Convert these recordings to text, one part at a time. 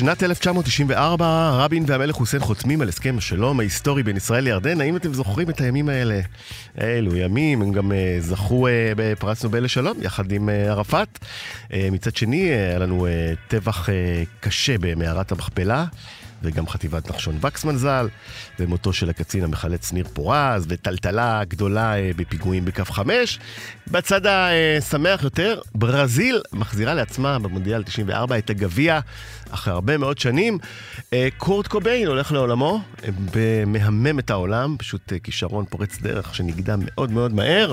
שנת 1994, רבין והמלך חוסיין חותמים על הסכם השלום ההיסטורי בין ישראל לירדן. האם אתם זוכרים את הימים האלה? אלו ימים, הם גם uh, זכו uh, בפרס נובל לשלום, יחד עם uh, ערפאת. מצד שני, היה לנו טבח קשה במערת המכפלה. וגם חטיבת נחשון וקסמן ז"ל, ומותו של הקצין המחלץ ניר פורז, וטלטלה גדולה אה, בפיגועים בקו 5. בצד השמח יותר, ברזיל מחזירה לעצמה במונדיאל 94 את הגביע אחרי הרבה מאוד שנים. אה, קורט קוביין הולך לעולמו, מהמם את העולם, פשוט אה, כישרון פורץ דרך שנגדע מאוד מאוד מהר.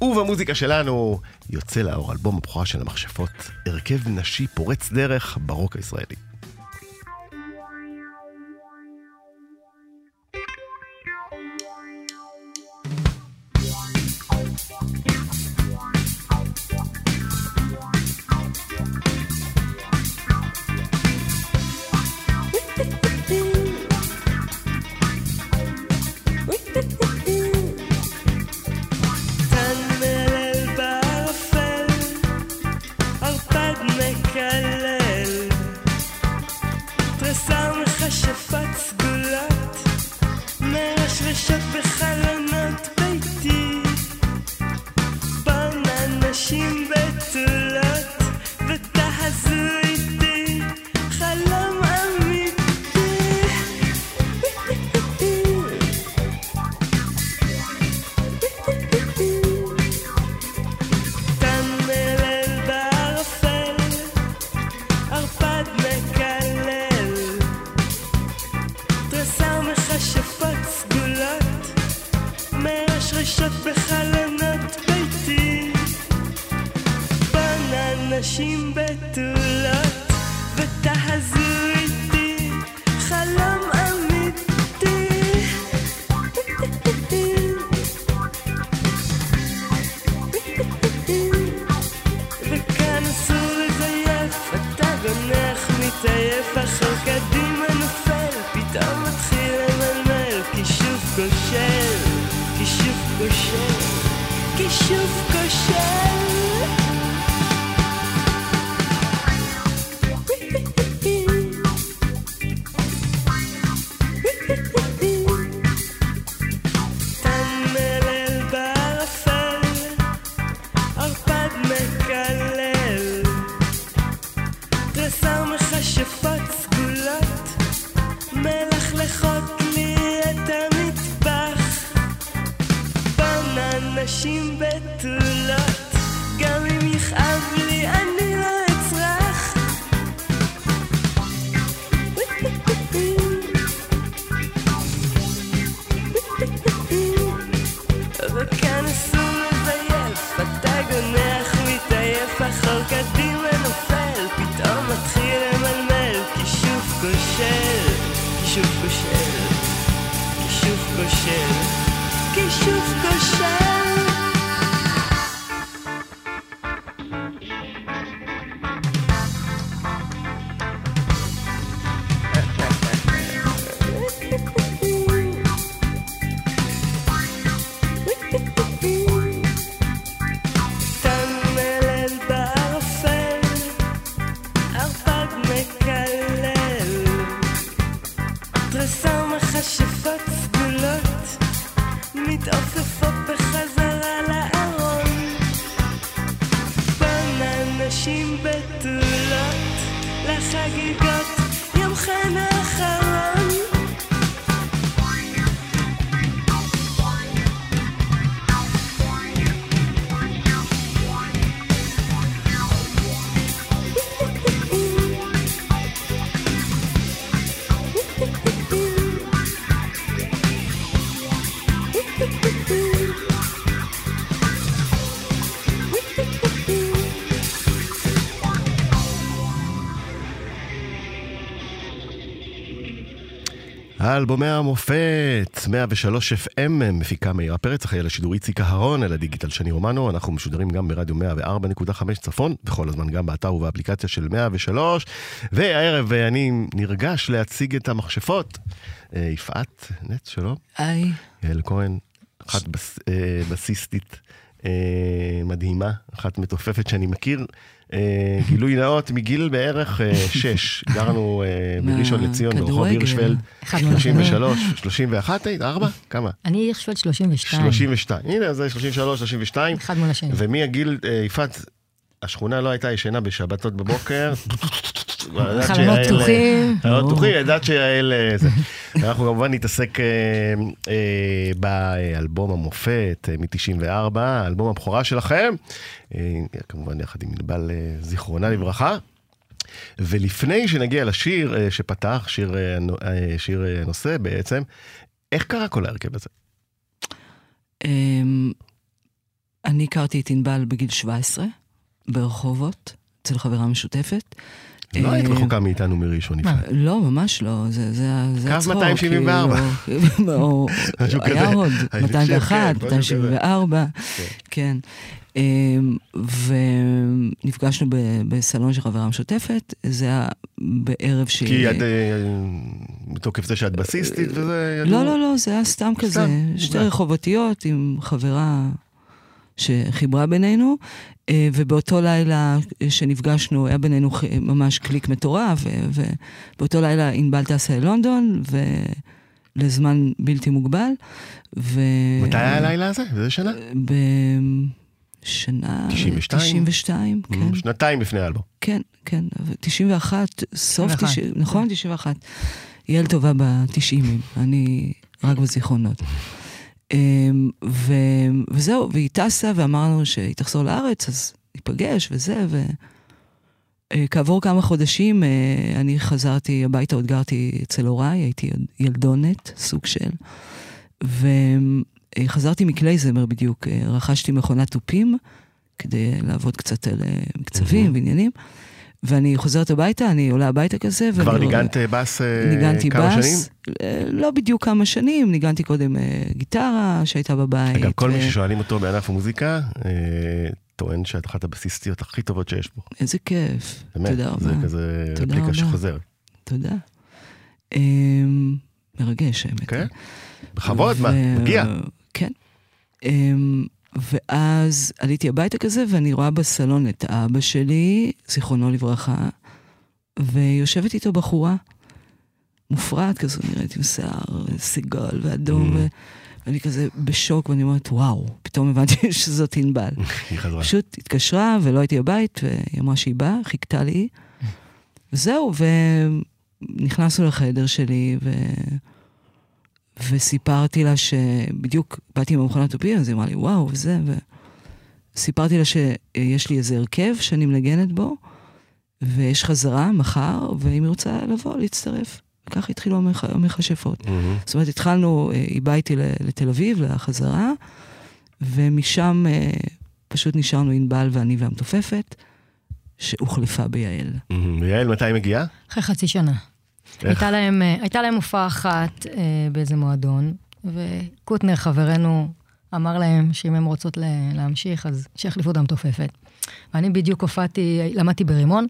ובמוזיקה שלנו יוצא לאור אלבום הבכורה של המכשפות, הרכב נשי פורץ דרך ברוק הישראלי. Je suis tout. האלבומי המופת, 103 FM, מפיקה מאירה פרץ, אחראי על השידור איציק אהרון, על הדיגיטל שני רומנו, אנחנו משודרים גם ברדיו 104.5 צפון, וכל הזמן גם באתר ובאפליקציה של 103, והערב אני נרגש להציג את המכשפות. אה, יפעת נץ, שלום. היי. יעל כהן, אחת בס, אה, בסיסטית אה, מדהימה, אחת מתופפת שאני מכיר. אה, גילוי נאות, מגיל בערך אה, שש, גרנו אה, בראשון לציון, ברחוב הירשפלד, 33, 31, היית? ארבע? כמה? אני הירשפלד 32. 32, הנה זה 33, 32. אחד מול השני. ומהגיל, יפעת, השכונה לא הייתה ישנה בשבתות בבוקר. חלונות פתוחים. חלונות פתוחים, ידעת שיעל זה. ואנחנו כמובן נתעסק באלבום המופת מ-94, האלבום הבכורה שלכם, כמובן יחד עם ענבל זיכרונה לברכה. ולפני שנגיע לשיר שפתח, שיר, שיר נושא בעצם, איך קרה כל ההרכב הזה? אני הכרתי את ענבל בגיל 17. ברחובות, אצל חברה משותפת. לא היית רחוקה מאיתנו מראשון יפעת. לא, ממש לא, זה הצחוק. קו 274. היה עוד, 201, 274, כן. ונפגשנו בסלון של חברה משותפת, זה היה בערב ש... כי את, מתוקף זה שאת בסיסטית וזה... לא, לא, לא, זה היה סתם כזה, שתי רחובותיות עם חברה שחיברה בינינו, ובאותו לילה שנפגשנו, היה בינינו ממש קליק מטורף, ובאותו לילה ענבל טסה ללונדון, ולזמן בלתי מוגבל. ו... מתי היה הלילה הזה? באיזה שנה? בשנה... 92? 92, כן. שנתיים לפני האלבום. כן, כן, 91, סוף 90, נכון? 91. יעל טובה בתשעימים, אני רק בזיכרונות. ו... וזהו, והיא טסה ואמרנו שהיא תחזור לארץ, אז ניפגש וזה, וכעבור כמה חודשים אני חזרתי הביתה, עוד גרתי אצל הוריי, הייתי ילדונת, סוג של, וחזרתי מקלייזמר בדיוק, רכשתי מכונת תופים כדי לעבוד קצת על מקצבים ועניינים. ואני חוזרת הביתה, אני עולה הביתה כזה. כבר ניגנת בס כמה בס, שנים? לא בדיוק כמה שנים, ניגנתי קודם גיטרה שהייתה בבית. אגב, כל ו... מי ששואלים אותו בענף המוזיקה, טוען שאת אחת הבסיסטיות הכי טובות שיש פה. איזה כיף, באמת, תודה רבה. זה כזה רפליקה שחוזרת. תודה. מרגש, האמת. כן? בכבוד, ו... מה, מגיע. כן. ואז עליתי הביתה כזה, ואני רואה בסלון את אבא שלי, זיכרונו לברכה, ויושבת איתו בחורה מופרעת כזו, נראית עם שיער סיגל ואדום, mm. ואני כזה בשוק, ואני אומרת, וואו, פתאום הבנתי שזאת ענבל. היא חזרה. פשוט התקשרה, ולא הייתי בבית, והיא אמרה שהיא באה, חיכתה לי, וזהו, ונכנסנו לחדר שלי, ו... וסיפרתי לה שבדיוק באתי עם המכונת תופי, אז היא אמרה לי, וואו, וזה, וסיפרתי לה שיש לי איזה הרכב שאני מנגנת בו, ויש חזרה מחר, ואם היא רוצה לבוא, להצטרף. וכך התחילו המכ... המכשפות. Mm-hmm. זאת אומרת, התחלנו, היא באה איתי לתל אביב, לחזרה, ומשם פשוט נשארנו ענבל ואני והמתופפת, שהוחלפה ביעל. Mm-hmm. ויעל, מתי היא מגיעה? אחרי חצי שנה. הייתה להם, הייתה להם הופעה אחת אה, באיזה מועדון, וקוטנר, חברנו, אמר להם שאם הם רוצות להמשיך, אז שיחליפו אותם תופפת. ואני בדיוק הופעתי, למדתי ברימון,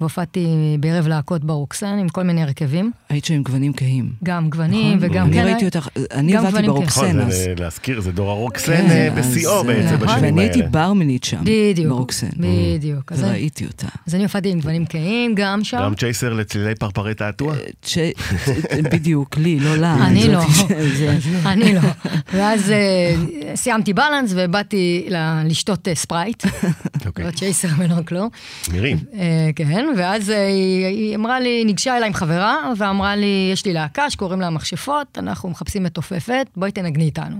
והופעתי בערב להקות ברוקסן עם כל מיני הרכבים. היית שם עם גוונים כהים. גם גוונים נכון? וגם... אני כן, ראיתי אותך, אני עבדתי ברוקסן אז. נכון, להזכיר, זה דור הרוקסן כן, בשיאו בעצם בשנים האלה. ואני הייתי ברמנית שם, בדיוק, ברוקסן. בדיוק. וראיתי אותה. אז אני הופעתי עם גוונים כהים גם שם. גם צ'ייסר לצלילי פרפרי תעתוע? בדיוק, לי, לא לה. אני לא, אני לא. ואז סיימתי בלנס ובאתי לשתות ספרייט. לא צ'ייסר ולא כלום. מירים. כן, ואז היא אמרה לי, ניגשה אליי עם חברה, ואמרה לי, יש לי להקה שקוראים לה מכשפות, אנחנו מחפשים מתופפת, בואי תנגני איתנו.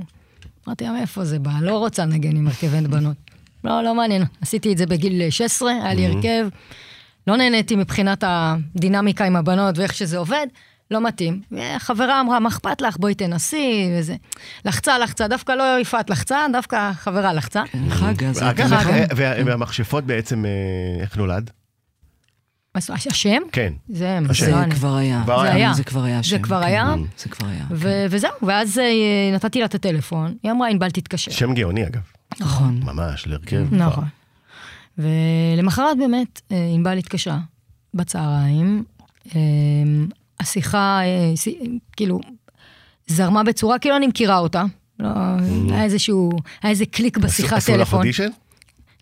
אמרתי לה, מאיפה זה בא? לא רוצה לנגן עם הרכבי בנות. לא, לא מעניין. עשיתי את זה בגיל 16, היה לי הרכב. לא נהניתי מבחינת הדינמיקה עם הבנות ואיך שזה עובד. לא מתאים. חברה אמרה, מה אכפת לך? בואי תנסי, וזה. לחצה, לחצה, דווקא לא יפעת לחצה, דווקא חברה לחצה. חג, אז... והמכשפות בעצם, איך נולד? השם? כן. זה השם. זה. כבר היה. כבר היה. זה כבר היה זה כבר כן. היה? זה כבר היה. כן. ו- וזהו, ואז אה, נתתי לה את הטלפון, היא אמרה, ענבל תתקשר. שם גאוני, אגב. נכון. ממש, להרכב. נכון. ולמחרת באמת, אה, ענבל התקשרה בצהריים. אה, השיחה, אה, ס- כאילו, זרמה בצורה כאילו אני מכירה אותה. לא, היה איזשהו, היה איזה קליק בשיחת עשו לך טלפון. אודישן?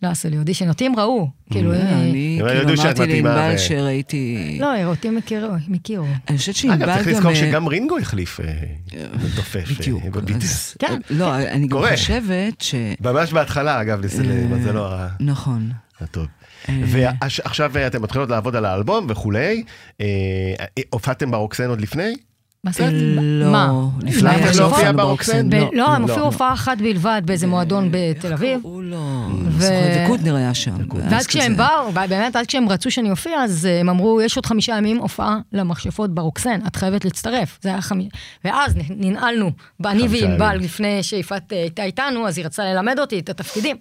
לא עשו לי אודישן, אותי הם ראו. כאילו, אה, אני הם כאילו אמרתי לענבל שעראיתי... לא, אותי הם הכירו. אני חושבת אגב, שענבל צריך גם... לזכור אה, שגם רינגו החליף אה, מתופף. אה. אז- כן, לא, אני גם. חושבת ש... ממש בהתחלה, אגב, למזלו ה- נכון. הטוב. אה, ועכשיו אה, אתם מתחילות לעבוד על האלבום וכולי. אה, אה, הופעתם ברוקסן עוד לפני? מה זאת אומרת? לא, הם להופיע? ברוקסן? לא. לא, הם לא. הופיעו הופעה אחת בלבד באיזה מועדון בתל אביב. הוא לא... וקוטנר היה שם. ואז כשהם באו, באמת, עד כשהם רצו שאני אופיע, אז אה, הם אמרו, יש עוד חמישה ימים הופעה למכשפות ברוקסן, את חייבת להצטרף. זה היה חמישה... ואז ננעלנו, אני וענבל. לפני שיפעת אה, הייתה איתנו, אז היא רצתה ללמד אותי את התפקידים.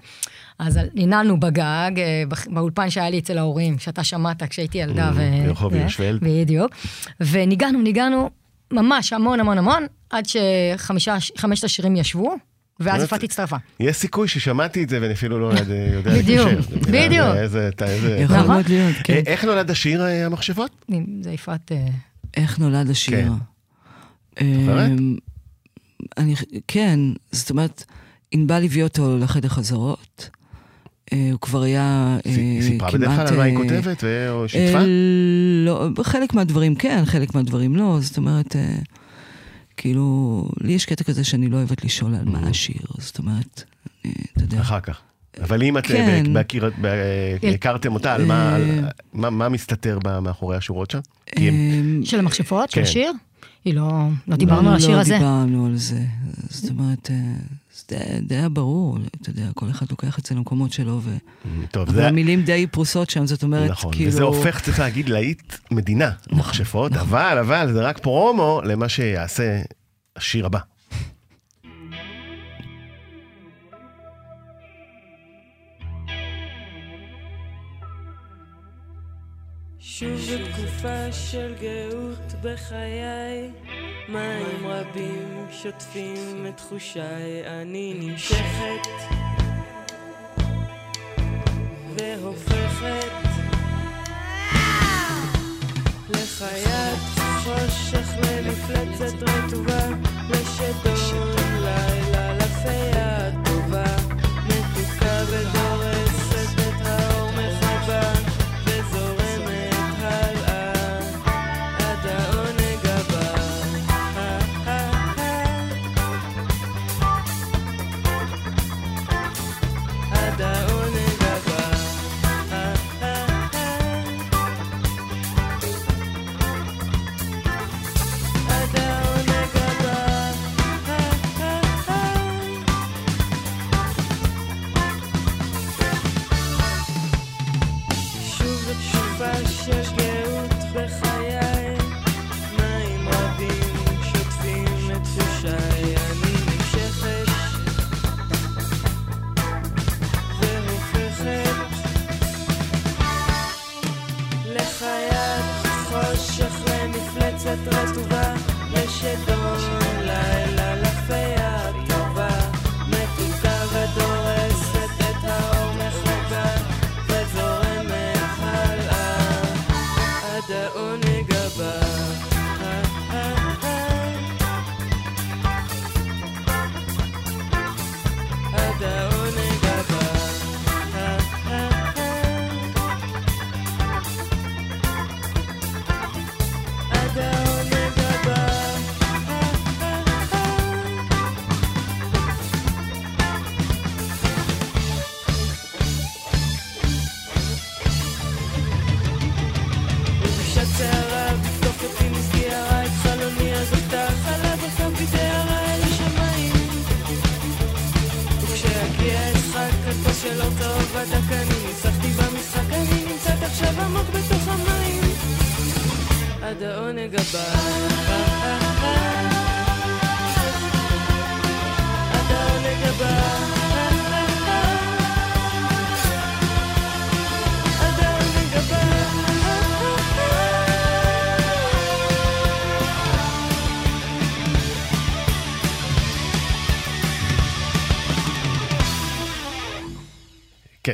אז ננעלנו בגג, אה, באולפן שהיה לי אצל ההורים, שאתה שמעת כשהייתי ילדה. ו- ברחוב ו- הירשפלד. בדיוק. וניגענו, ניגענו ממש המון המון המון, עד שחמשת השירים ישבו, ואז? יפעת הצטרפה. יש סיכוי ששמעתי את זה ואני אפילו לא יודע בדיוק, לקשר. בדיוק. זה- איזה- אתה- איזה- יכול נכון. מאוד להיות, כן. אה, איך נולד השיר אה, המכשפות? זה יפעת... איך נולד השיר? זוכרת? אמ, אני, כן, זאת אומרת, ענבל הביא אותו לחדר חזרות. אה, הוא כבר היה אה, היא סיפרה בדרך כלל כמעט, על מה היא אה, כותבת או שיתפה? אה, לא, חלק מהדברים כן, חלק מהדברים לא, זאת אומרת, אה, כאילו, לי יש קטע כזה שאני לא אוהבת לשאול על מה השיר, זאת אומרת, אה, אתה יודע. אחר כך. אבל אם את אה, כן. בהכיר- ב- אה, הכרתם אותה, על מה- על- מה- מה מסתתר מאחורי השורות שם? של המכשפות, של כן. השיר? היא לא... לא דיברנו על השיר הזה. לא דיברנו על זה. זאת אומרת, אה, זה די- די היה ברור, אתה יודע, כל אחד לוקח את זה למקומות שלו, ו... טוב, זה... והמילים די פרוסות שם, זאת אומרת, נכון, כאילו... וזה הופך, צריך להגיד, להיט מדינה, מכשפות, אבל, אבל, זה רק פרומו למה שיעשה השיר הבא. שוב בתקופה של גאות בחיי, מים רבים שוטפים את תחושיי, אני נמשכת והופכת לחיית חושך למפלצת רטובה, לשדון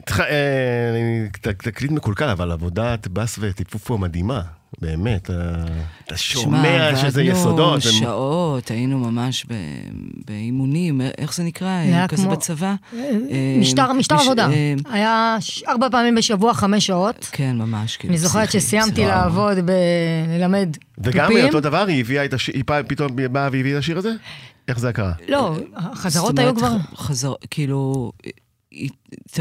כן, אה, תקליט מקולקל, אבל עבודת בס וטיפוף פה מדהימה, באמת. אה, אתה שומע שזה יסודות. שמע, עבדנו שעות, היינו ממש באימונים, איך זה נקרא? כזה בצבא? אה, משטר, משטר מש- עבודה. אה, היה ארבע פעמים בשבוע, חמש שעות. כן, ממש, כאילו, אני זוכרת שסיימתי. לעבוד בללמד וגם תופים. אותו דבר, היא הביאה את השיר, היא פתאום באה והביאה את השיר הזה? איך זה קרה? לא, החזרות היו כבר... חזר, כאילו, היא-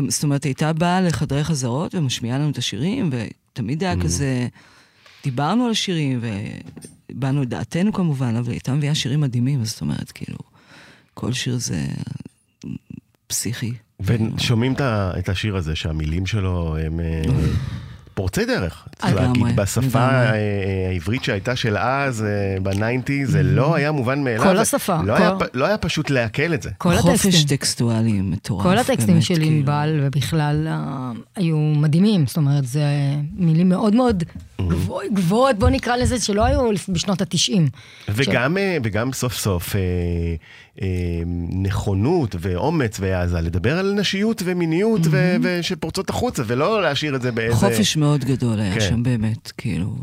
זאת אומרת, הייתה באה לחדרי חזרות ומשמיעה לנו את השירים, ותמיד Mm. היה כזה, דיברנו על השירים, והבענו את דעתנו כמובן, אבל הייתה מביאה שירים מדהימים, זאת אומרת, כאילו, כל שיר זה פסיכי. ושומעים את השיר הזה, שהמילים שלו הם אה, פורצי דרך. צריך לגמרי, להגיד, בשפה. אה, אה, העברית שהייתה של אז, אה, בניינטי, זה לא היה מובן מאליו. כל השפה, לא היה לא היה פשוט לעכל את זה. כל חופש הטקסטים. טקסטואלי מטורף. כל הטקסטים של כאילו. ענבל ובכלל היו מדהימים, זאת אומרת, זה מילים מאוד מאוד גבוה- גבוהות, בוא נקרא לזה, שלא היו בשנות התשעים. וגם, סוף סוף נכונות ואומץ והעזה לדבר על נשיות ומיניות ו- ושפורצות החוצה, ולא להשאיר את זה באיזה... חופש מאוד גדול היה כן. שם, באמת, כאילו.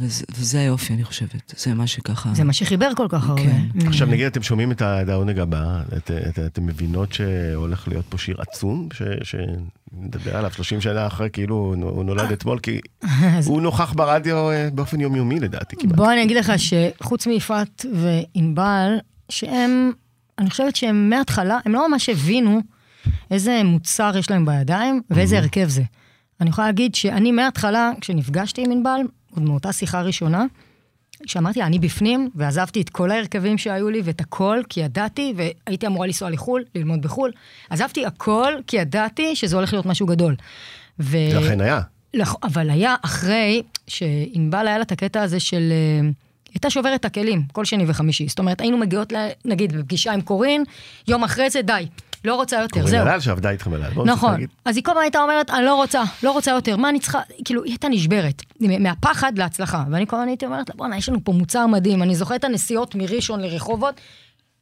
וזה, וזה היופי, אני חושבת. זה מה שככה... זה מה שחיבר כל כך הרבה. כן. Mm. עכשיו נגיד אתם שומעים את העונג הבא, את- את- אתם מבינות שהולך להיות פה שיר עצום, ש- שנדבר עליו 30 שנה אחרי, כאילו הוא נולד אתמול, כי הוא נוכח ברדיו אה, באופן יומיומי לדעתי כמעט. בוא אני אגיד לך שחוץ מיפעת וענבל, שהם, אני חושבת שהם מההתחלה, הם לא ממש הבינו איזה מוצר יש להם בידיים ואיזה הרכב זה. אני יכולה להגיד שאני מההתחלה, כשנפגשתי עם ענבל, עוד מאותה שיחה ראשונה, כשאמרתי לה, אני בפנים, ועזבתי את כל ההרכבים שהיו לי ואת הכל, כי ידעתי, והייתי אמורה לנסוע לחו"ל, ללמוד בחו"ל, עזבתי הכל, כי ידעתי שזה הולך להיות משהו גדול. ו... אכן היה. אבל היה אחרי שענבל היה לה את הקטע הזה של... אה, הייתה שוברת את הכלים כל שני וחמישי. זאת אומרת, היינו מגיעות, ל- נגיד, בפגישה עם קורין, יום אחרי זה, די, לא רוצה יותר, זהו. אלעל שעבדה איתכם נצטרך נכון. אז היא כל הזמן הייתה אומרת, אני לא רוצה, לא רוצה יותר, מה אני צריכה, כאילו, היא הייתה נשברת, מהפחד להצלחה. ואני כל הזמן הייתי אומרת לה, בואנה, יש לנו פה מוצר מדהים, אני זוכרת את הנסיעות מראשון לרחובות,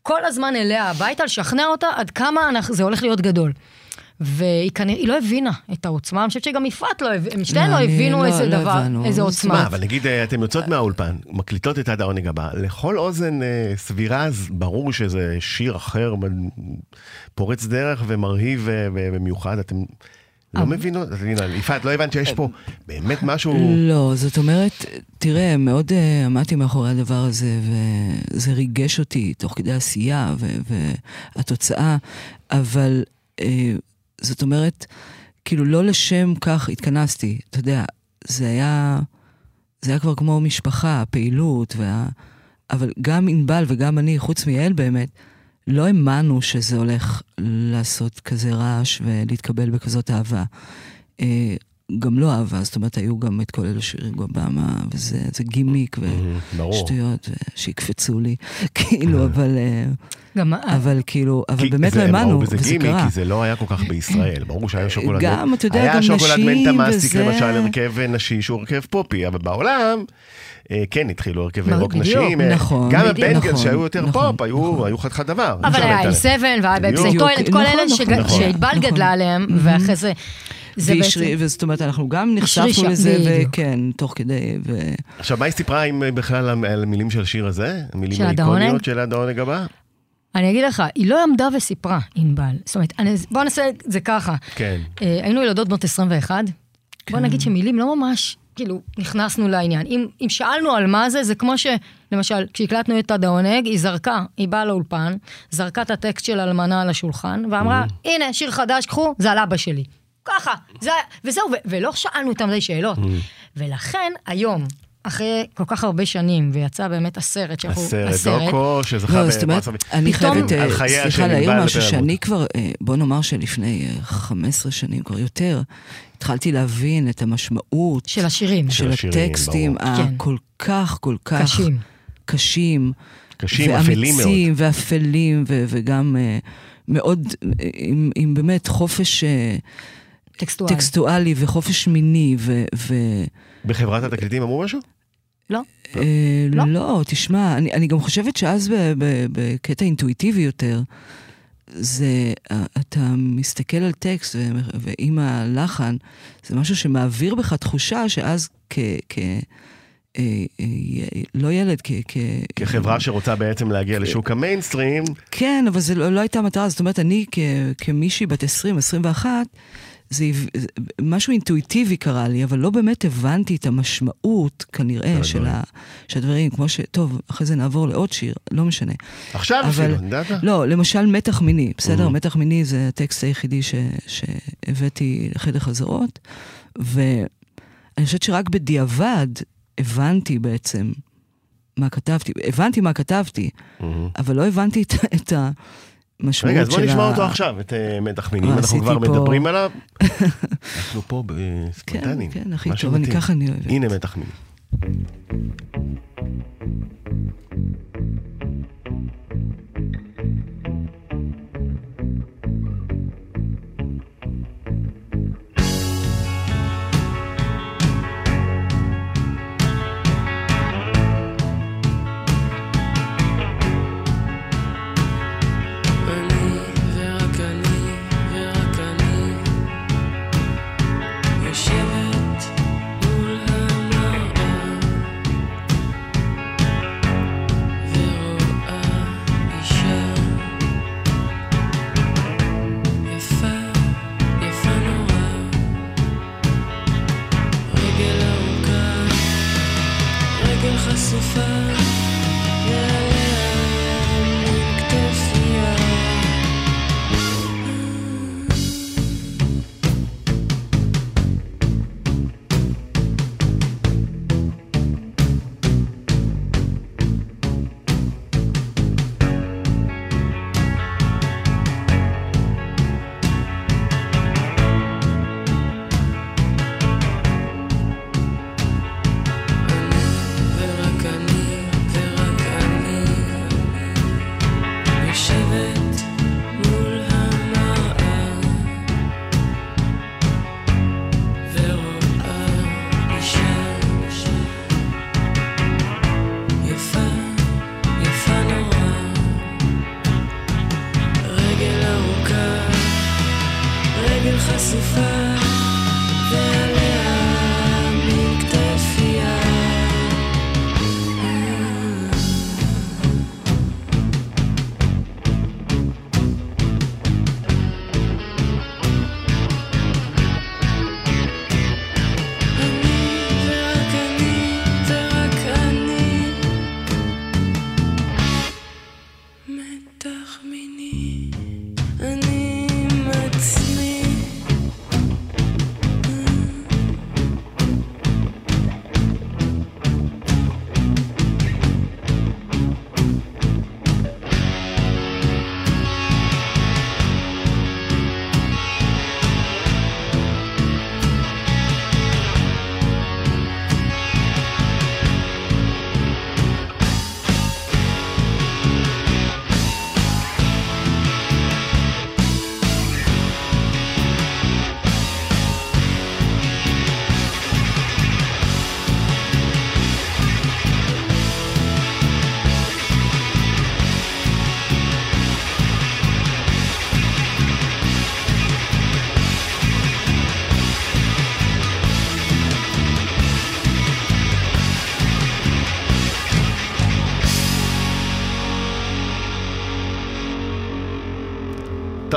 כל הזמן אליה הביתה, לשכנע אותה עד כמה אנחנו, זה הולך להיות גדול. והיא כנראה, היא לא הבינה את העוצמה, אני חושבת שגם יפעת לא הבינה, שתיהן לא, לא הבינו לא- איזה לא דבר, הבנו. איזה מה, עוצמה. מה, אבל נגיד אה, אתם יוצאות מהאולפן, מקליטות את עד העונג הבא, לכל אוזן אה, סבירה, אז ברור שזה שיר אחר, פורץ דרך ומרהיב אה, ו- ומיוחד, אתם לא מבינות, יפעת, לא הבנת שיש פה באמת משהו... לא, זאת אומרת, תראה, מאוד עמדתי מאחורי הדבר הזה, וזה ריגש אותי תוך כדי עשייה והתוצאה, אבל זאת אומרת, כאילו לא לשם כך התכנסתי, אתה יודע, זה היה, זה היה כבר כמו משפחה, הפעילות, וה... אבל גם ענבל וגם אני, חוץ מיעל באמת, לא האמנו שזה הולך לעשות כזה רעש ולהתקבל בכזאת אהבה. גם לא אהבה, זאת אומרת, היו גם את כל אלה שריגו אובמה, וזה זה גימיק Mhm, ברור. ושטויות, שיקפצו לי, כאילו, אבל, אה, גם, אבל כאילו, אבל באמת זה- לא האמנו, וזה גימיק, קרה. כי זה לא היה כל כך בישראל, ברור שהיה שוקולד... גם, אתה יודע, היה גם שוקולד נשים מנטה מסטיק וזה- למשל, הרכב נשי שהוא הרכב פופי, אבל בעולם... אה, כן, התחילו הרכבי רוק נשים, אה, נכון, גם ה Bangles נכון, שהיו יותר נכון, פופ, היו נכון. היו חתיכת דבר. אבל אפשר היה להתעלם. L7, והיה. Babes in Toyland, כל אלה שענבל. גדלה עליהם, ואחרי זה... זה בעצם... וזאת אומרת, אנחנו גם נחשפנו לזה. וכן, תוך כדי, ו... עכשיו, מה היא סיפרה עם, אה, בכלל על- המילים של השיר הזה? המילים האיקוניות? של עד העונג הבא? אני אגיד לך, היא לא עמדה וסיפרה, ענבל. זאת אומרת, אני- בוא נעשה את זה ככה. כן. אה, היינו ילדות בנות 21, בוא נגיד שמילים לא ממש, כאילו, נכנסנו לעניין. אם, אם שאלנו על מה זה, זה כמו שלמשל, כשהקלטנו את עד העונג, היא זרקה, היא באה לאולפן, זרקה את הטקסט של אלמנה על השולחן, ואמרה, הנה, שיר חדש, קחו, זה על אבא שלי. ככה, זה, וזהו, ו- ולא שאלנו יותר מדי שאלות. ולכן, היום, אחרי כל כך הרבה שנים, ויצא באמת הסרט, שאנחנו... הסרט דוקו, שזכה לא, זאת אומרת. אני חייבת, אה, של סליחה, להעיר משהו. שאני כבר, אה, בוא נאמר שלפני אה, 15 שנים, כבר יותר, התחלתי להבין את המשמעות של השירים. של השירים, הטקסטים ברור. כן. הכל כך, כל כך קשים. קשים. קשים, אפלים מאוד. ואמיצים ואפלים, ו- וגם אה, מאוד, אה, עם, עם באמת חופש אה, טקסטואלי. טקסטואלי וחופש מיני, ו... ו- בחברת התקליטים אמרו משהו? לא? אה, לא? לא, תשמע, אני, אני גם חושבת שאז בקטע אינטואיטיבי יותר, זה, אה, אתה מסתכל על טקסט ו- ועם הלחן, זה משהו שמעביר בך תחושה שאז כ... כ אה, לא ילד, כ... כ- כחברה שרוצה בעצם להגיע לשוק המיינסטרים, כן, אבל זו לא, לא הייתה המטרה, זאת אומרת, אני כ, כמישהי בת 20, 21, זה משהו אינטואיטיבי קרה לי, אבל לא באמת הבנתי את המשמעות, כנראה, של, ה, של הדברים, כמו ש... טוב, אחרי זה נעבור לעוד שיר, לא משנה. עכשיו אבל- אפילו, ידעת? לא, למשל מתח מיני, בסדר? Mhm. מתח מיני זה הטקסט היחידי ש, שהבאתי לחדר חזרות, ואני חושבת שרק בדיעבד הבנתי בעצם מה כתבתי. הבנתי מה כתבתי, מהמם. אבל לא הבנתי את, את המשמעות של ה... רגע, אז בוא נשמע אותו עכשיו, את אה, מתח מינים, אה, אנחנו כבר מדברים עליו. אנחנו פה כן, בספונטניים. כן, הכי טוב, אני. ככה אני אוהבת. הנה מתח מינים. אני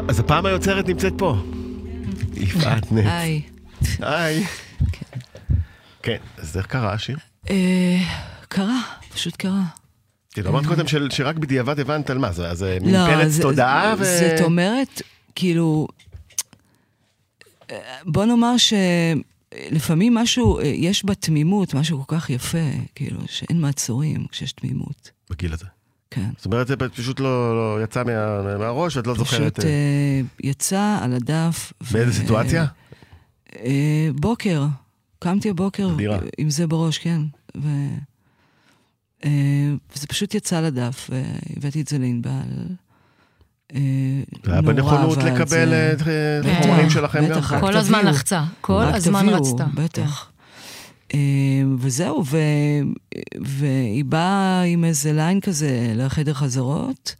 אז הפעם היוצרת נמצאת פה. יפעת נץ. היי. היי. כן, אז איך קרה השיר? אה, קרה, פשוט קרה. תראי, אמרת קודם של- שרק בדיעבד הבנת על מה זה, אז מין לא, פרץ תודעה ו... זאת אומרת, כאילו, אה, בוא נאמר שלפעמים משהו, אה, יש בתמימות משהו כל כך יפה, כאילו, שאין מעצורים כשיש תמימות. בגיל הזה. כן. זאת אומרת, זה פשוט לא לא יצא מה- מהראש, את לא זוכרת... פשוט אה, אה, יצא על הדף. באיזה ו- סיטואציה? אה, בוקר. קמתי הבוקר אדירה. עם זה בראש, כן. ו... אה, וזה פשוט יצא לדף, והבאתי את זה לענבל. זה היה בנכונות לקבל. את החומרים שלכם גם כל הזמן. לחצה, כל הזמן רצתה. בטח. אה, וזהו, ו... והיא באה עם איזה ליין כזה לחדר חזרות,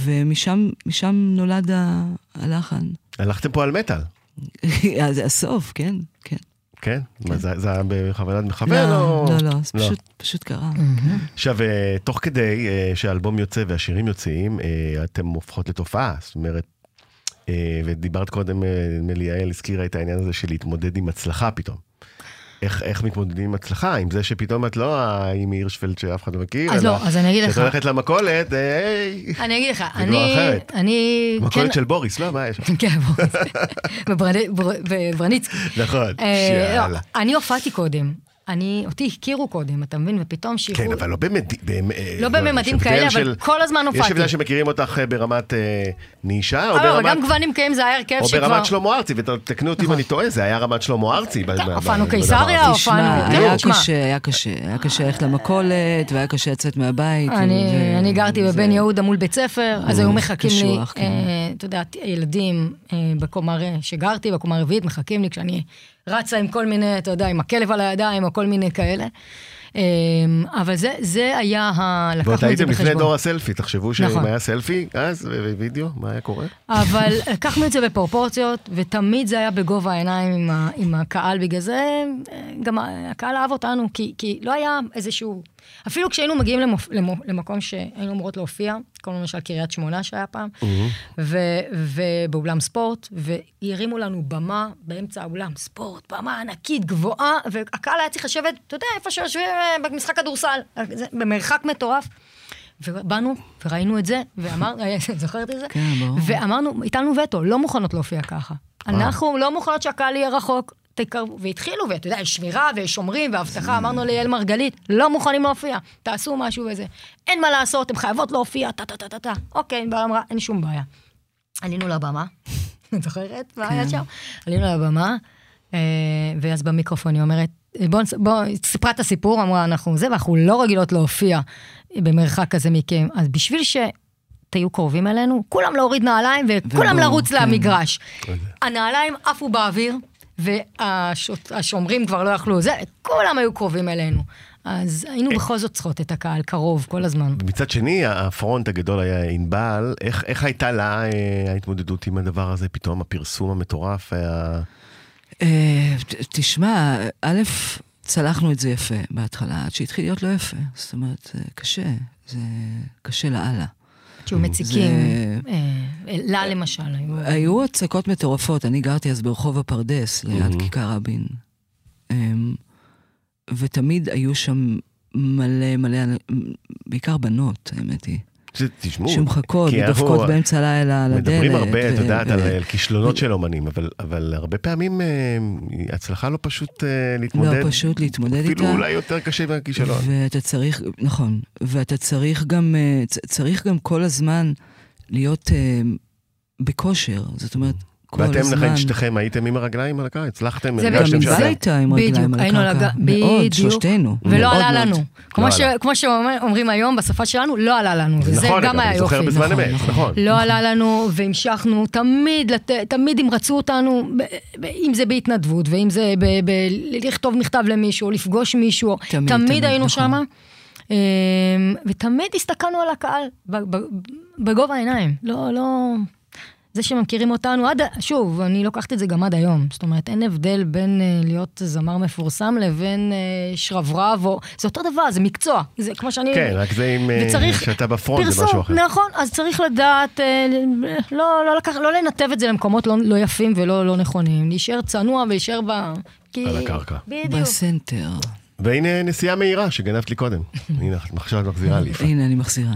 ומשם משם נולד ה- הלחן. הלכתם פה על מטאל, אז הסוף, כן, כן. כן? מה, זה זה היה בכוונת מכוון לא, או... לא, לא, זה פשוט, פשוט קרה. עכשיו, אה, תוך כדי אה, שהאלבום יוצא והשירים יוצאים, אה, אתם הופכות לתופעה, זאת אומרת, ודיברת קודם, נדמה לי, יעל הזכירה את העניין הזה של להתמודד עם הצלחה פתאום. איך, איך מתמודדים עם הצלחה? עם זה שפתאום את לא האימי הירשפלד שאף אחד לא מכיר, אז לא, אז אני אגיד לך. שאת הולכת למכולת, אה, היי, אני אגיד לך, אני... אני... מכולת של בוריס, לא? מה יש? כן, בר- בברניצקי. נכון, אה, יאללה. לא, אני הופעתי קודם. אני, אותי הכירו קודם, אתה מבין? ופתאום שחרור... כן, אבל לא במד... במ- אה, לא בממדים יש כאלה, אבל כל הזמן יש הופעתי. הבדל שמכירים אותך אה, ברמת אה, נישה, או אבל לא, ברמת... גם גוונים קיים זה היה הרכב או שכבר... ברמת שלמה ארצי, ותקנו אותי אם נכון. אני טועה, זה היה רמת שלמה ארצי. הופענו קיסריה. הופענו- תשמע, כן, היה. קשה, היה קשה. היה קשה ללכת למכולת, והיה קשה לצאת מהבית. אני, גרתי בבן יהודה מול בית ספר, אז היו מחכים לי, כן. אתה יודע, ילדים בקומה שגרתי, בקומה הרביעית, מחכים לי כשאני רצה עם כל מיני, אתה יודע, עם הכלב על הידיים, או כל מיני כאלה. אה, אבל זה, זה היה ה... לקחנו את זה הייתם לפני בחשבון. דור הסלפי, תחשבו שאם נכון. היה סלפי, אז ווידאו, מה היה קורה? אבל לקחנו את זה בפרופורציות, ותמיד זה היה בגובה העיניים עם, ה, עם הקהל, בגלל זה אה, גם הקהל אהב אותנו, כי, כי לא היה איזשהו... אפילו כשהיינו מגיעים למופ, למו, למקום שהיינו אמורות להופיע, כמו למשל קריית שמונה שהיה פעם, ו, ובאולם ספורט, והרימו לנו במה באמצע האולם, ספורט, במה ענקית, גבוהה, והקהל היה צריך לשבת, אתה יודע, איפה שיושבים אה, במשחק כדורסל, במרחק מטורף. ובאנו וראינו את זה, ואמרנו, זוכרת את זה? כן, ברור. ואמרנו, הטלנו וטו, לא מוכנות להופיע ככה. אנחנו לא מוכנות שהקהל יהיה רחוק, תקרבו, והתחילו, ואתה יודע, יש שמירה ויש שומרים ואבטחה, אמרנו ליעל מרגלית, לא מוכנים להופיע, תעשו משהו וזה. אין מה לעשות, הן חייבות להופיע, טה טה טה טה טה. אוקיי, היא אמרה, אין שום בעיה. עלינו לבמה, את זוכרת מה היה שם? עלינו לבמה, אה, ואז במיקרופון היא אומרת, בואו, בוא, סיפרה את הסיפור, אמרה, אנחנו זה, ואנחנו לא רגילות להופיע במרחק כזה מכם, אז בשביל ש... תהיו קרובים אלינו, כולם להוריד נעליים וכולם לרוץ כן. למגרש. הנעליים עפו באוויר, והשומרים כבר לא יכלו, זה, כולם היו קרובים אלינו. אז היינו בכל זאת צריכות את הקהל קרוב כל הזמן. מצד שני, הפרונט הגדול היה ענבל, איך, איך הייתה לה אה, ההתמודדות עם הדבר הזה פתאום, הפרסום המטורף היה... אה, תשמע, א', צלחנו את זה יפה בהתחלה, עד שהתחיל להיות לא יפה. זאת אומרת, זה קשה, זה קשה לאללה. שהיו מציקים, זה- אה, לה למשל, היו... היו הצקות מטורפות, אני גרתי אז ברחוב הפרדס, ליד כיכר רבין. אמ, ותמיד היו שם מלא מלא, בעיקר בנות, האמת היא. תשמעו, שמחכות ודופקות באמצע הלילה על הדלת. מדברים הרבה, את יודעת, על כישלונות של אומנים, אבל, הרבה פעמים אה, הצלחה לא פשוט אה, להתמודד. לא פשוט להתמודד איתה. אפילו אולי יותר קשה מהכישלון. ואתה צריך, נכון, ואתה צריך גם, אה, צריך גם כל הזמן להיות בכושר, זאת אומרת, כל ואתם הזמן. לכן שתיכם הייתם עם הרגליים על הקרקע, הצלחתם, זה גם הרגשתם שאתם... הייתה עם בדיוק, רגליים על הקרקע. הג- מאוד. שלושתנו. ולא מאוד עלה מאוד. לנו. כמו, ש... עלה. כמו שאומרים היום בשפה שלנו, לא עלה לנו, וזה נכון, גם היה יופי. נכון, נכון. נכון. לא עלה לנו, והמשכנו, תמיד, לת... תמיד ימרצו אותנו, ב... ב... אם זה בהתנדבות, ואם זה ב... ב... לכתוב מכתב למישהו, לפגוש מישהו, תמיד, היינו. שמה. אמ, ותמיד הסתכלנו על הקהל. בגובה העיניים. לא, לא... זה שמכירים אותנו, עד, שוב, אני לוקחת את זה גם עד היום. זאת אומרת, אין הבדל בין uh, להיות זמר מפורסם לבין uh, שרברב, או... זה אותו דבר, זה מקצוע. זה כמו שאני... כן, רק זה אם אה, וצריך שאתה בפרונט זה פרסום, משהו אחר. נכון, אז צריך לדעת, אה, לא, לא, לקח, לא לנתב את זה למקומות לא, לא יפים ולא לא נכונים, להישאר צנוע ולהישאר ב... כי... על הקרקע. בדיוק. בסנטר. והנה נסיעה מהירה שגנבת לי קודם. הנה, עכשיו את מחזירה לי. הנה, אני מחזירה.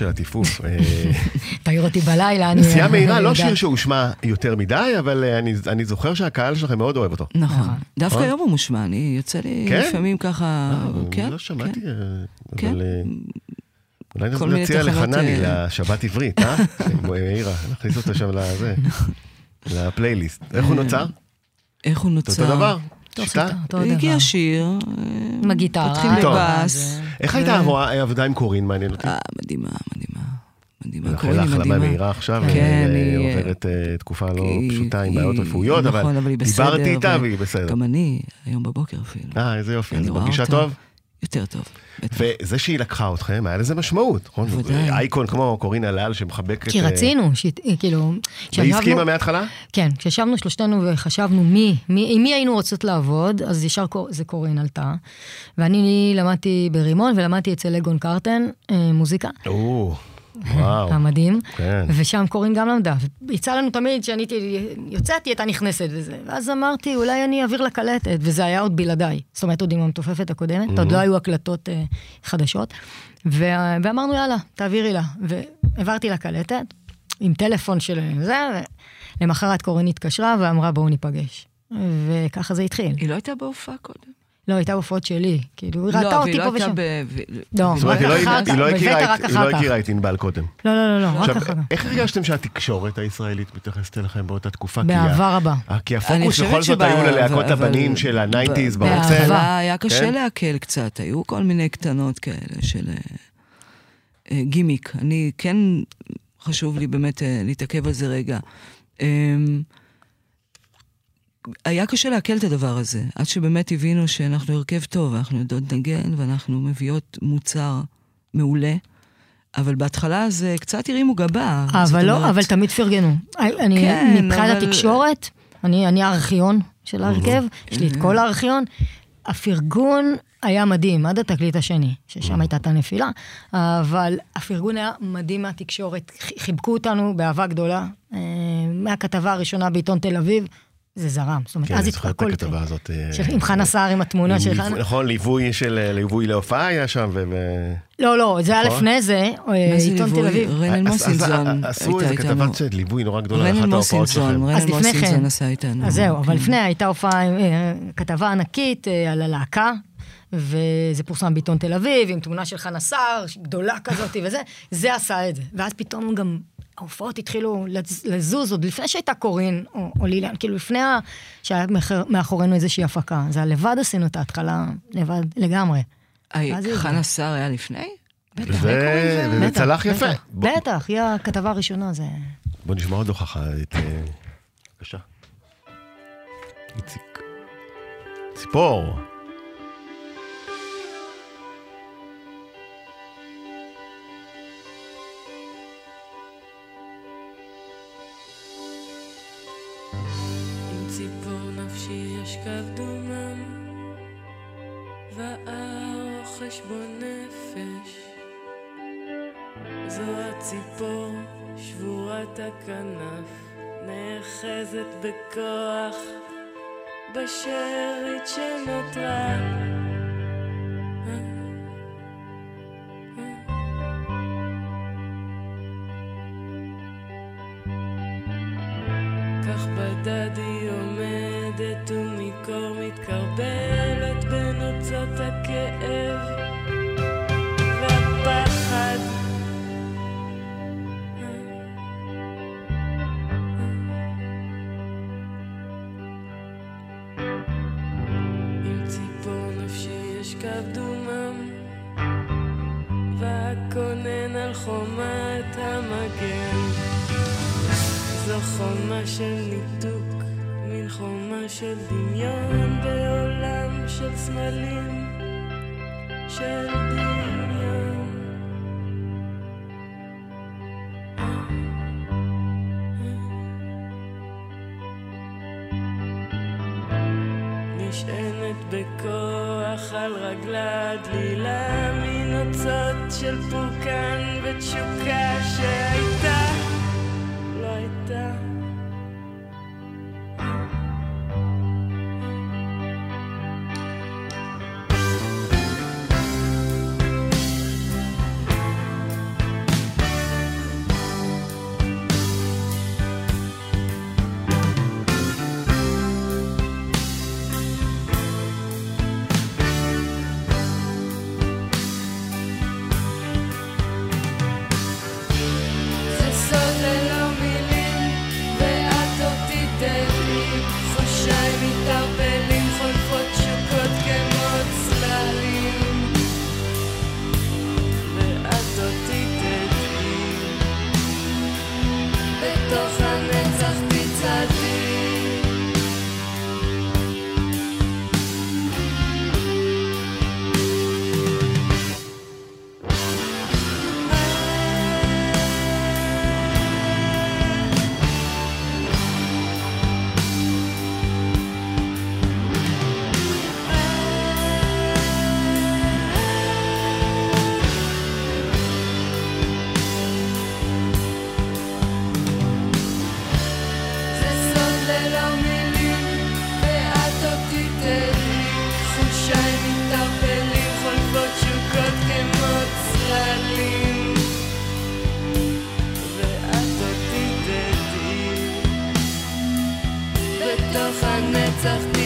של הטיפוף. אה, תעיר אותי בלילה, אני... נסיעה מהירה, לא יודעת. שיר שהושמע יותר מדי, אבל אה, אני- אני זוכר שהקהל שלכם מאוד אוהב אותו. נכון. נכון. דווקא נכון. היום הוא מושמע, אני יוצא לי כן? לפעמים ככה, אה, כן, לא שמעתי, כן. אה, כן. אבל... אולי נציע לחנני לשבת עברית, אה? מאירה, נכניס אותו שם לזה, לפלייליסט. איך הוא נוצר? איך הוא נוצר. אותו דבר? שיטה? הגיע שיר, אה, עם הגיטרה. פותחים טוב. בבאס. זה- איך הייתה העבודה- העבודה עם קורין? מעניין אותי. אה, מדהימה, מדהימה. מדהימה, קוראים לה לי החלמה מדהימה. מהירה עכשיו, כן, היא היא, אה, עוברת אה, תקופה לא היא- פשוטה עם היא- בעיות רפואיות, נכון, אבל היא דיברתי איתה והיא בסדר. גם אני, היום בבוקר אפילו. אה, איזה יופי, אז מרגישה. טוב? יותר טוב. וזה שהיא לקחה אתכם, היה לזה משמעות, נכון? בוודאי. אייקון כמו קורין הלל שמחבקת... כי אה, רצינו, כאילו... והיא הסכימה מההתחלה? כן, כשישבנו שלושתנו וחשבנו מי, מי, עם מי היינו רוצות לעבוד, אז ישר קור, זה קורין עלתה. ואני למדתי ברימון ולמדתי אצל לגון קרטן אה, מוזיקה, או, וואו. המדהים. כן. ושם קורין גם למדה. יצא לנו תמיד שאני הייתי יוצאת, היא הייתה נכנסת וזה. ואז אמרתי, אולי אני אעביר לה קלטת, וזה היה עוד בלעדיי. זאת אומרת, עוד עם המתופפת הקודמת, עוד לא היו הקלטות אה, חדשות. ו- ואמרנו, יאללה, תעבירי לה. והעברתי לה קלטת, עם טלפון של זה, ולמחרת קורין התקשרה ואמרה, בואו ניפגש. וככה זה התחיל. היא לא הייתה בהופעה קודם? לא, הייתה הופעות שלי, כאילו, היא לא, ראתה והיא אותי לא פה הייתה ושם. ב... לא, אומרת, רק היא לא- אחר כך, היא לא רק את- היא אחר לא כך. הכירה את ענבל קודם. לא, לא, לא, לא, רק אחר כך. איך הרגשתם שהתקשורת הישראלית מתייחסת אליכם באותה תקופה? באהבה רבה. אה, כי הפוקוס בכל זאת היו ללהקות אבל- הבנים של ה nineties ב- ב rock scene. בהתחלה היה כן? קשה לעכל קצת, היו כל מיני קטנות כאלה של אה, אה, גימיק. אני כן, חשוב לי באמת להתעכב על זה רגע. היה קשה לעכל את הדבר הזה, עד שבאמת הבינו שאנחנו הרכב טוב, אנחנו יודעות לנגן ואנחנו מביאות מוצר מעולה. אבל בהתחלה זה קצת הרימו גבה. אבל לא, אומרת- אבל תמיד פרגנו. אני, כן, מבחינת אבל- התקשורת, אני, אני הארכיון של ההרכב, יש לי את כל הארכיון. הפרגון היה מדהים, עד התקליט השני, ששם הייתה את הנפילה, אבל הפרגון היה מדהים מהתקשורת, חיבקו אותנו באהבה גדולה. אה, מהכתבה הראשונה בעיתון תל אביב, זה זרם. זאת אומרת, כן, אז אני זוכר את הכל הכתבה הזאת. אה, של- עם חנה סער, עם התמונה של חנה. נכון, ליווי של, ליווי להופעה היה שם, ו... לא, לא, זה היה נכון? לפני זה, אה, עיתון? תל אביב. רנן מוסינזון עשו איזה. כתבת שד, ליווי נורא גדולה לאחת ההופעות מוסינזון, שלכם. אז רנן לפני כן. מוסינזון עשה איתנו. אז זהו, אבל כן. לפני הייתה הופעה, אה, כתבה ענקית אה, על הלהקה, וזה פורסם בעיתון תל אביב, עם תמונה של חנה סער, גדולה כזאת וזה, זה עשה את זה. ואז פתאום גם ההופעות התחילו לז- לזוז, עוד לפני שהייתה קורין או, או ליליאן, כאילו לפני ה... שהיה מאחורינו איזושהי הפקה. זה הלבד עשינו את ההתחלה, לבד לגמרי. היי, חנה? סער היה לפני? בטח, וזה- צלח יפה. בטח, היא הכתבה הראשונה, זה... בוא נשמע עוד הוכחה. את... אה, בבקשה. איציק. ציפור. נאחזת בכוח בשארית שנותרה. של פורקן ותשוקה שהייתה זה סוד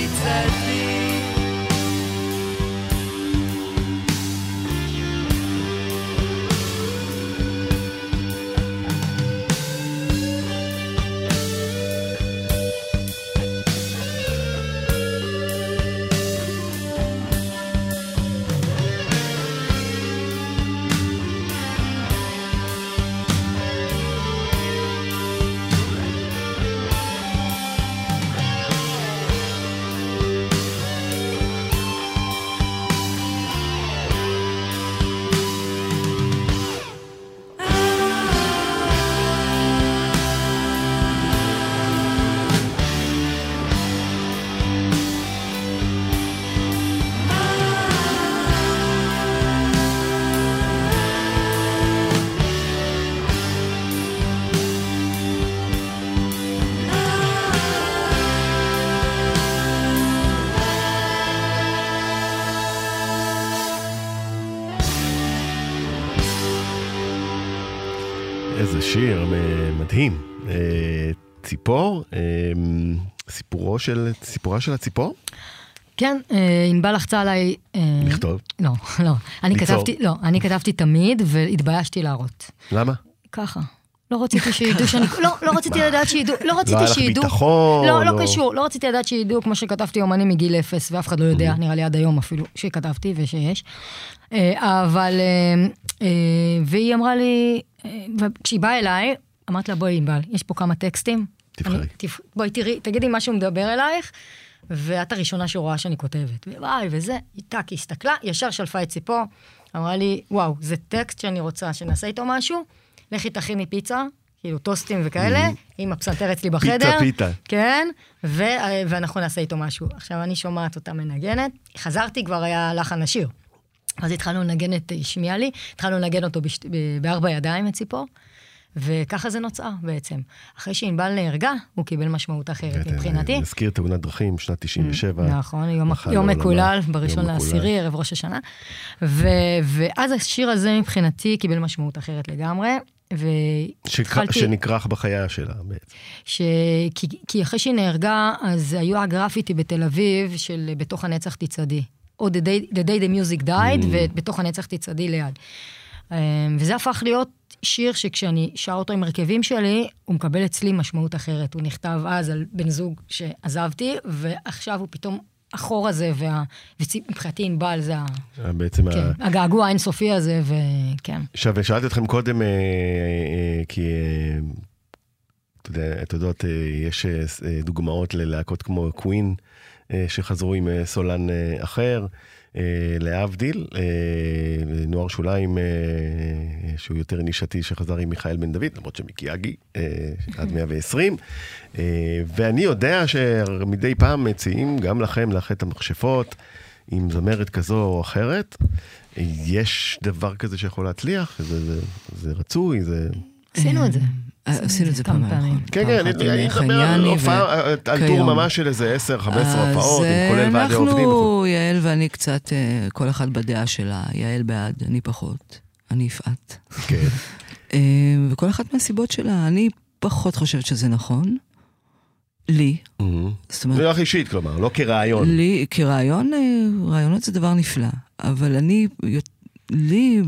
סיפורו של, סיפורה של הציפור? כן, אה, ענבל לחצה עליי... אה, לכתוב. לא, לא. אני ליצור. כתבתי, לא, אני כתבתי תמיד והתביישתי להראות. למה? ככה. לא רציתי שידעו שאני... לא, לא רציתי לדעת שידעו, לא רציתי היה לך שידעו... ביטחון, לא, לא קשור, לא רציתי לדעת שידעו, כמו שכתבתי אומנים מגיל אפס, ואף אחד לא יודע, Mm-hmm. נראה לי עד היום אפילו, שכתבתי ושיש. אה, אבל... והיא אמרה לי, וכשהיא באה אליי, אמרתי לה, בואי, ענבל, יש פה כמה טקסטים. תבחרי. אני- תבח- בואי תראי, תגידי מה שהוא מדבר אלייך, ואת הראשונה שרואה שאני כותבת. וואי, וזה, טאק, הסתכלה, ישר שלפה את ציפור, אמרה לי, וואו, זה טקסט שאני רוצה שנעשה איתו משהו, לכי תכיני פיצה, כאילו טוסטים וכאלה, עם הפסנתר אצלי בחדר. פיתה. כן, ו- ואנחנו נעשה איתו משהו. עכשיו, אני שומעת אותה מנגנת, חזרתי, כבר היה לחן השיר. אז התחלנו לנגן את השמיע לי, התחלנו לנגן אותו בשת, ב- בארבע ידיים, את ציפור, וככה זה נוצר בעצם. אחרי שענבל נהרגה, הוא קיבל משמעות אחרת מבחינתי. נזכיר תאונת דרכים, שנת 97. נכון, יום. מקולל, בראשון. לעשירי, ערב ראש השנה. ו, ואז השיר הזה מבחינתי קיבל משמעות אחרת לגמרי. והתחלתי, שנכרך בחייה שלה בעצם. ש... כי, כי אחרי שהיא נהרגה, אז היו הגרפיטי בתל אביב של בתוך הנצח תצעדי. או The Day the, day the Music Died, Mm. ובתוך הנצח תצעדי ליד. אמ, וזה הפך להיות שיר שכשאני שר אותו עם הרכבים שלי, הוא מקבל אצלי משמעות אחרת. הוא נכתב אז על בן זוג שעזבתי, ועכשיו הוא פתאום החור הזה, וה... ומבחינתי ענבל זה ה... בעצם, ה- כן, הגעגוע האינסופי הזה, וכן. עכשיו, שאלתי אתכם קודם, אה, אה, כי אה, אתה יודע, את יודעות, אה, יש דוגמאות ללהקות כמו קווין, שחזרו עם אה, סולן אה, אחר, אה, להבדיל, אה, נוער שוליים, אה, שהוא יותר נישתי, שחזר עם מיכאל בן דוד, למרות שמיקי אגי, אה, עד 120. אה, ואני יודע שמדי פעם מציעים גם לכם לאחד את המכשפות. עם זמרת כזו או אחרת, יש דבר כזה שיכול להצליח? זה, זה, זה רצוי? זה... עשינו את זה. אה, עשינו את זה פעם פעמים. נכון. כן, כן, אחת אני מדבר על הופעה, על טור. ממש של איזה 10-15 הופעות, עם כולל אה, ועדי עובדים. אנחנו, יעל ואני קצת, אה, כל אחד בדעה שלה. יעל בעד, אני פחות. אני יפעת. כן. אה, וכל אחת מהסיבות שלה, אני פחות חושבת שזה נכון. לי. מהמם. זאת אומרת, זה לך אישית, כלומר, לא כרעיון. לי, כרעיון, אה, רעיונות זה דבר נפלא, אבל אני, לי,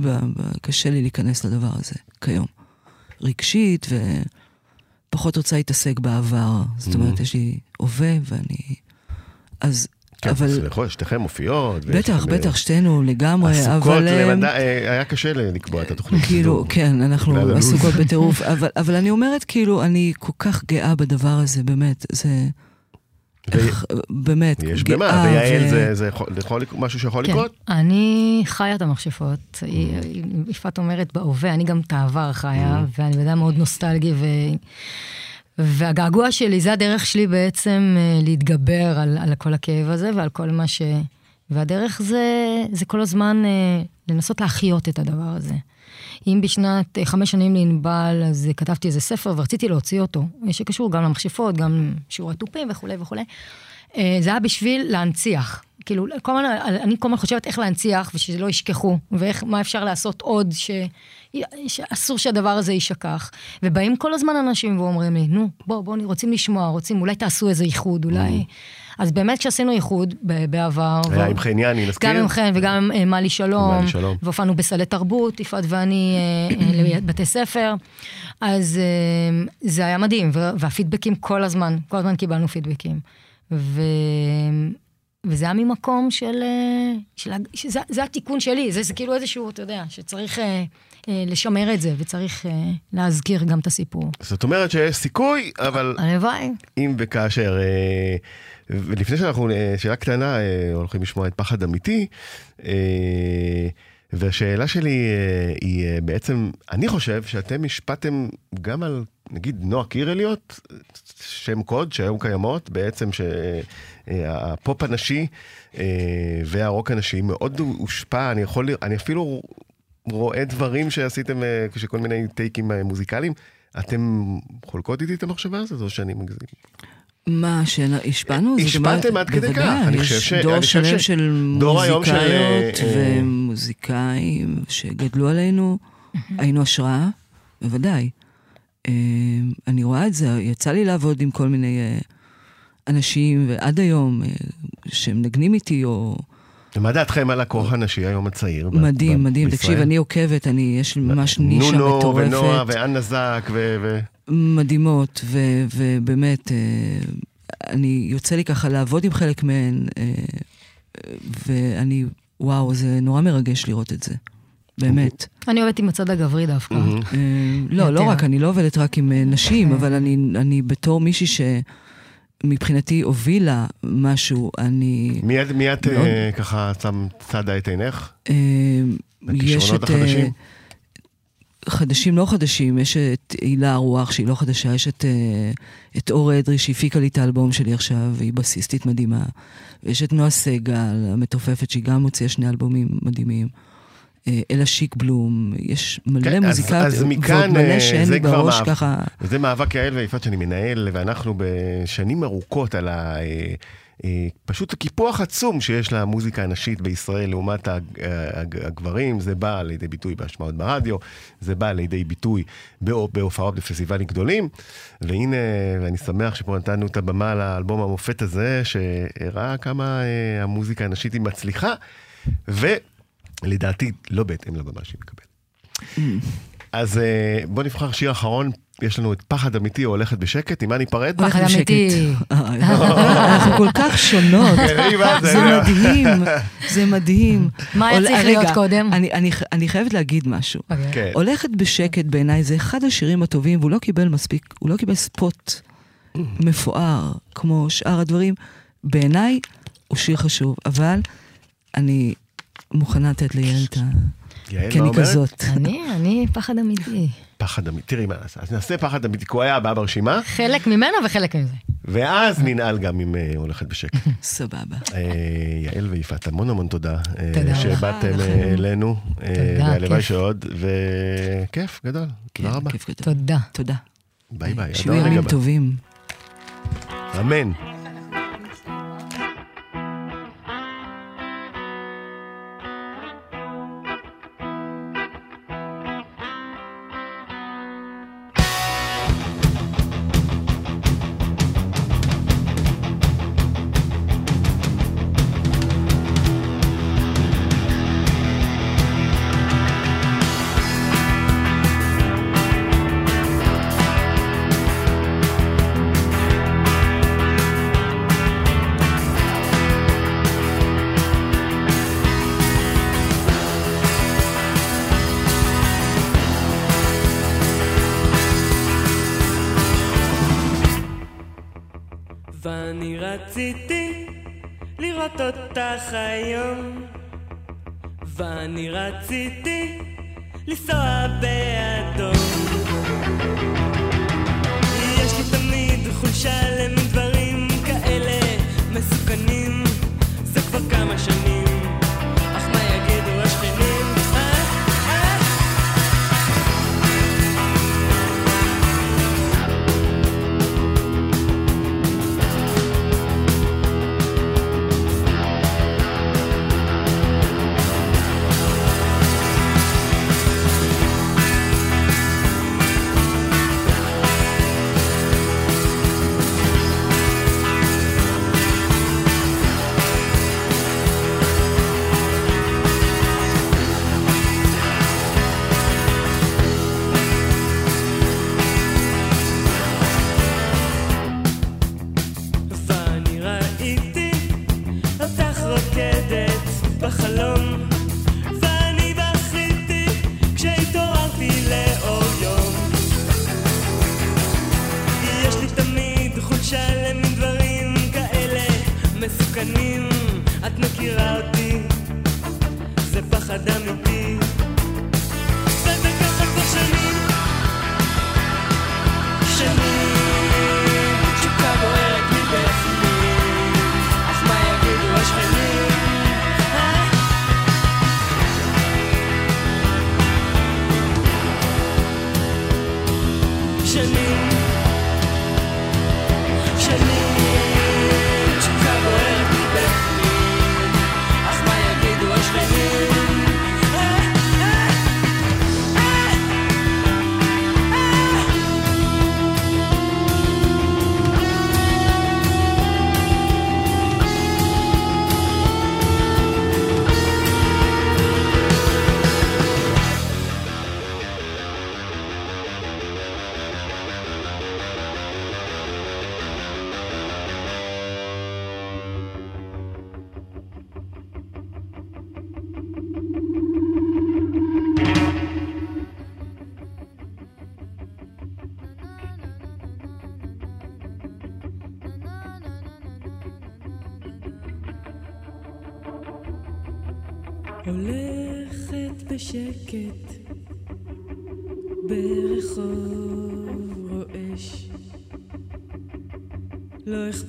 קשה לי להיכנס לדבר הזה כיום. רגשית, ופחות רוצה להתעסק בעבר. זאת אומרת, Mhm. יש לי הווה ואני... אז, כן, אבל... סליחה, שתיכן מופיעות. ויש בטח, לכם, אה, בטח, שתינו לגמרי, אבל... אה, למדע, אה, היה קשה לקבוע את התוכנית. כאילו, הזו. כן, אנחנו הלו"ז. עסוקות בטירוף, אבל, אבל אני אומרת, כאילו, אני כל כך גאה בדבר הזה, באמת, זה... באמת, יש. במה, ויעל זה- זה יכול- משהו שיכול כן, לקרות? אני חיה את המכשפות. היא- יפעת אומרת בהווה, אני גם את העבר חיה, ואני בן אדם מאוד נוסטלגי, ו... והגעגוע שלי, זה הדרך שלי בעצם אה, להתגבר על, על כל הכאב הזה ועל כל מה ש... והדרך זה, זה כל הזמן אה, לנסות להחיות את הדבר הזה. אם בשנת אה, חמש שנים לענבל, אז אה, כתבתי איזה ספר ורציתי להוציא אותו, אה, שקשור גם למכשפות, גם שיעורי תופים וכולי וכולי. זה היה בשביל להנציח. כאילו, כל אני כל הזמן חושבת איך להנציח ושזה לא ישכחו, ואיך, מה אפשר לעשות עוד, ש... שאסור שהדבר הזה יישכח. ובאים כל הזמן אנשים ואומרים לי, נו, בוא, בוא, רוצים לשמוע, רוצים, אולי תעשו איזה איחוד, אולי... אז באמת כשעשינו איחוד בעבר... היה ו- עם חניאני, נזכיר? גם עם חן וגם עם אה, מלי שלום, שלום. והופענו בסלי תרבות, יפעת ואני, אה, אה, לבתי ספר. אז זה היה מדהים, והפידבקים כל הזמן, כל הזמן קיבלנו פידבקים. ו... וזה היה ממקום של... של שזה זה התיקון שלי, זה, זה כאילו איזשהו, אתה יודע, שצריך אה, אה, לשמר את זה, וצריך אה, להזכיר גם את הסיפור. זאת אומרת שיש סיכוי, אבל הלוואי. אם וכאשר. אה, ולפני שאנחנו, אה, שאלה קטנה, אה, הולכים לשמוע את פחד אמיתי, אה, והשאלה שלי היא בעצם, אני חושב שאתם השפעתם גם על, נגיד, נועה קירליות, שם קוד שהיום קיימות, בעצם שהפופ הנשי והרוק הנשי מאוד הושפע, אני יכול, אני אפילו רואה דברים שעשיתם, כשכל מיני טייקים מוזיקליים. אתם חולקות איתי את המחשבה הזאת, או שאני מגזים? מה, שהשפענו? השפעתם עד כדי כך. אני חושב יש ש- דור שלם של מוזיקאיות אה, ומוזיקאים שגדלו עלינו, היינו השראה, בוודאי. אה, אני רואה את זה, יצא לי לעבוד עם כל מיני אה, אנשים, ועד היום, אה, שמנגנים איתי, או... ומה דעתכם על הכוח הנשי היום הצעיר? מדהים, מדהים. תקשיב, אני עוקבת, אני, יש לי ממש נישה נונו מטורפת. ונועה ואנה זק ו... מדהימות, ו- ובאמת, אה, אני, יוצא לי ככה לעבוד עם חלק מהן, אה, ואני, וואו, זה נורא מרגש לראות את זה. באמת. אני אוהבת עם הצד הגברי דווקא. אה, לא, לא. רק, אני לא עובדת רק עם נשים, אבל אני, אני בתור מישהי שמבחינתי הובילה משהו, אני... מי את- מי את אה, מאוד. ככה צדה את עינך? יש בכישרונות את... החדשים? חדשים לא חדשים, יש את הילה הרוח שהיא לא חדשה, יש את, אה, את אור אדרי שהפיקה לי את האלבום שלי עכשיו, והיא בסיסטית מדהימה. ויש את נועה סגל, המתופפת, שהיא גם הוציאה שני אלבומים מדהימים. אה, אלה שיק בלום, יש מלא כן, אז- מוזיקאיות, אז מכאן, ועוד אה, מלא שאין זה לי בראש מאבק. ככה. וזה מאבק יעל ויפעת שאני מנהל, ואנחנו בשנים ארוכות על ה... אה, אה, פשוט קיפוח עצום שיש למוזיקה הנשית בישראל לעומת הג- הגברים, זה בא לידי ביטוי בהשמעות ברדיו, זה בא לידי ביטוי בהופ- בהופעות בפסטיבלים גדולים, והנה, ואני שמח שפה נתנו את הבמה לאלבום המופת הזה, שהראה כמה אה, המוזיקה הנשית היא מצליחה, ולדעתי לא בהתאם לבמה שהיא מקבלת. אז אה, בוא נבחר שיר אחרון, יש לנו את פחד אמיתי או הולכת בשקט, עם מה ניפרד? פחד. אמיתי. אנחנו כל כך שונות. מה זה. מדהים, זה מדהים. מה היה צריך להיות קודם? אני- אני ח- אני חייבת להגיד משהו. אוקיי. כן. הולכת בשקט בעיניי, זה אחד השירים הטובים, והוא לא קיבל מספיק, הוא לא קיבל ספוט מפואר כמו שאר הדברים. בעיניי הוא שיר חשוב, אבל אני מוכנה לתת ליעל את ה... יעל, כי מה אני אומרת? כזאת. אני, אני פחד אמיתי. פחד אמיתי, תראי מה נעשה. אז נעשה פחד אמיתי, כי הוא היה הבא ברשימה, חלק ממנו וחלק מזה. ואז ננעל גם עם אה, הולכת בשקט. סבבה. אה, יעל ויפעת, המון המון תודה. אה, תודה לך. שבאתם. אלינו, תודה, והלוואי כיף. שעוד, וכיף גדול. תודה רבה. תודה. תודה. ביי ביי. שיהיו ימים. טובים. אמן.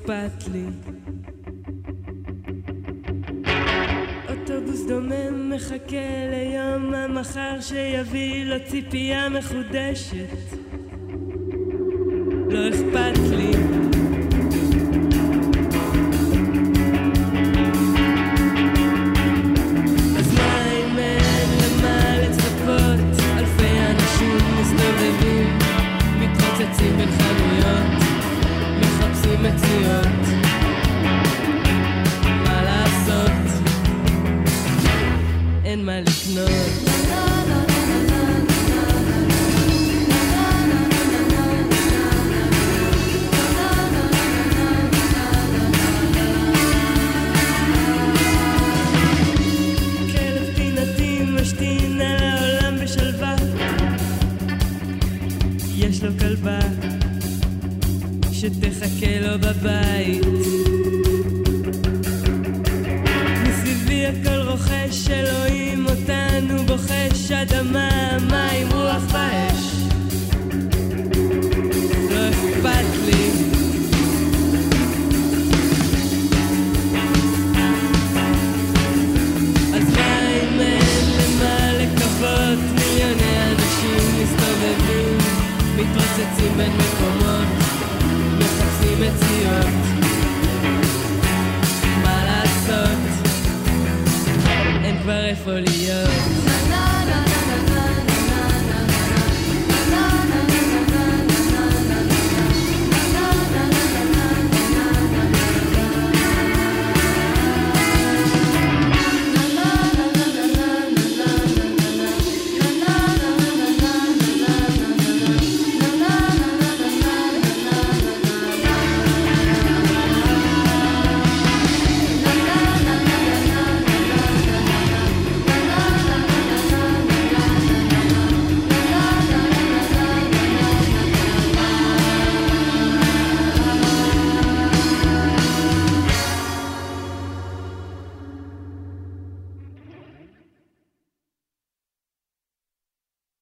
אכפת לי. אוטובוס דומם מחכה ליום המחר שיביא לו ציפייה מחודשת.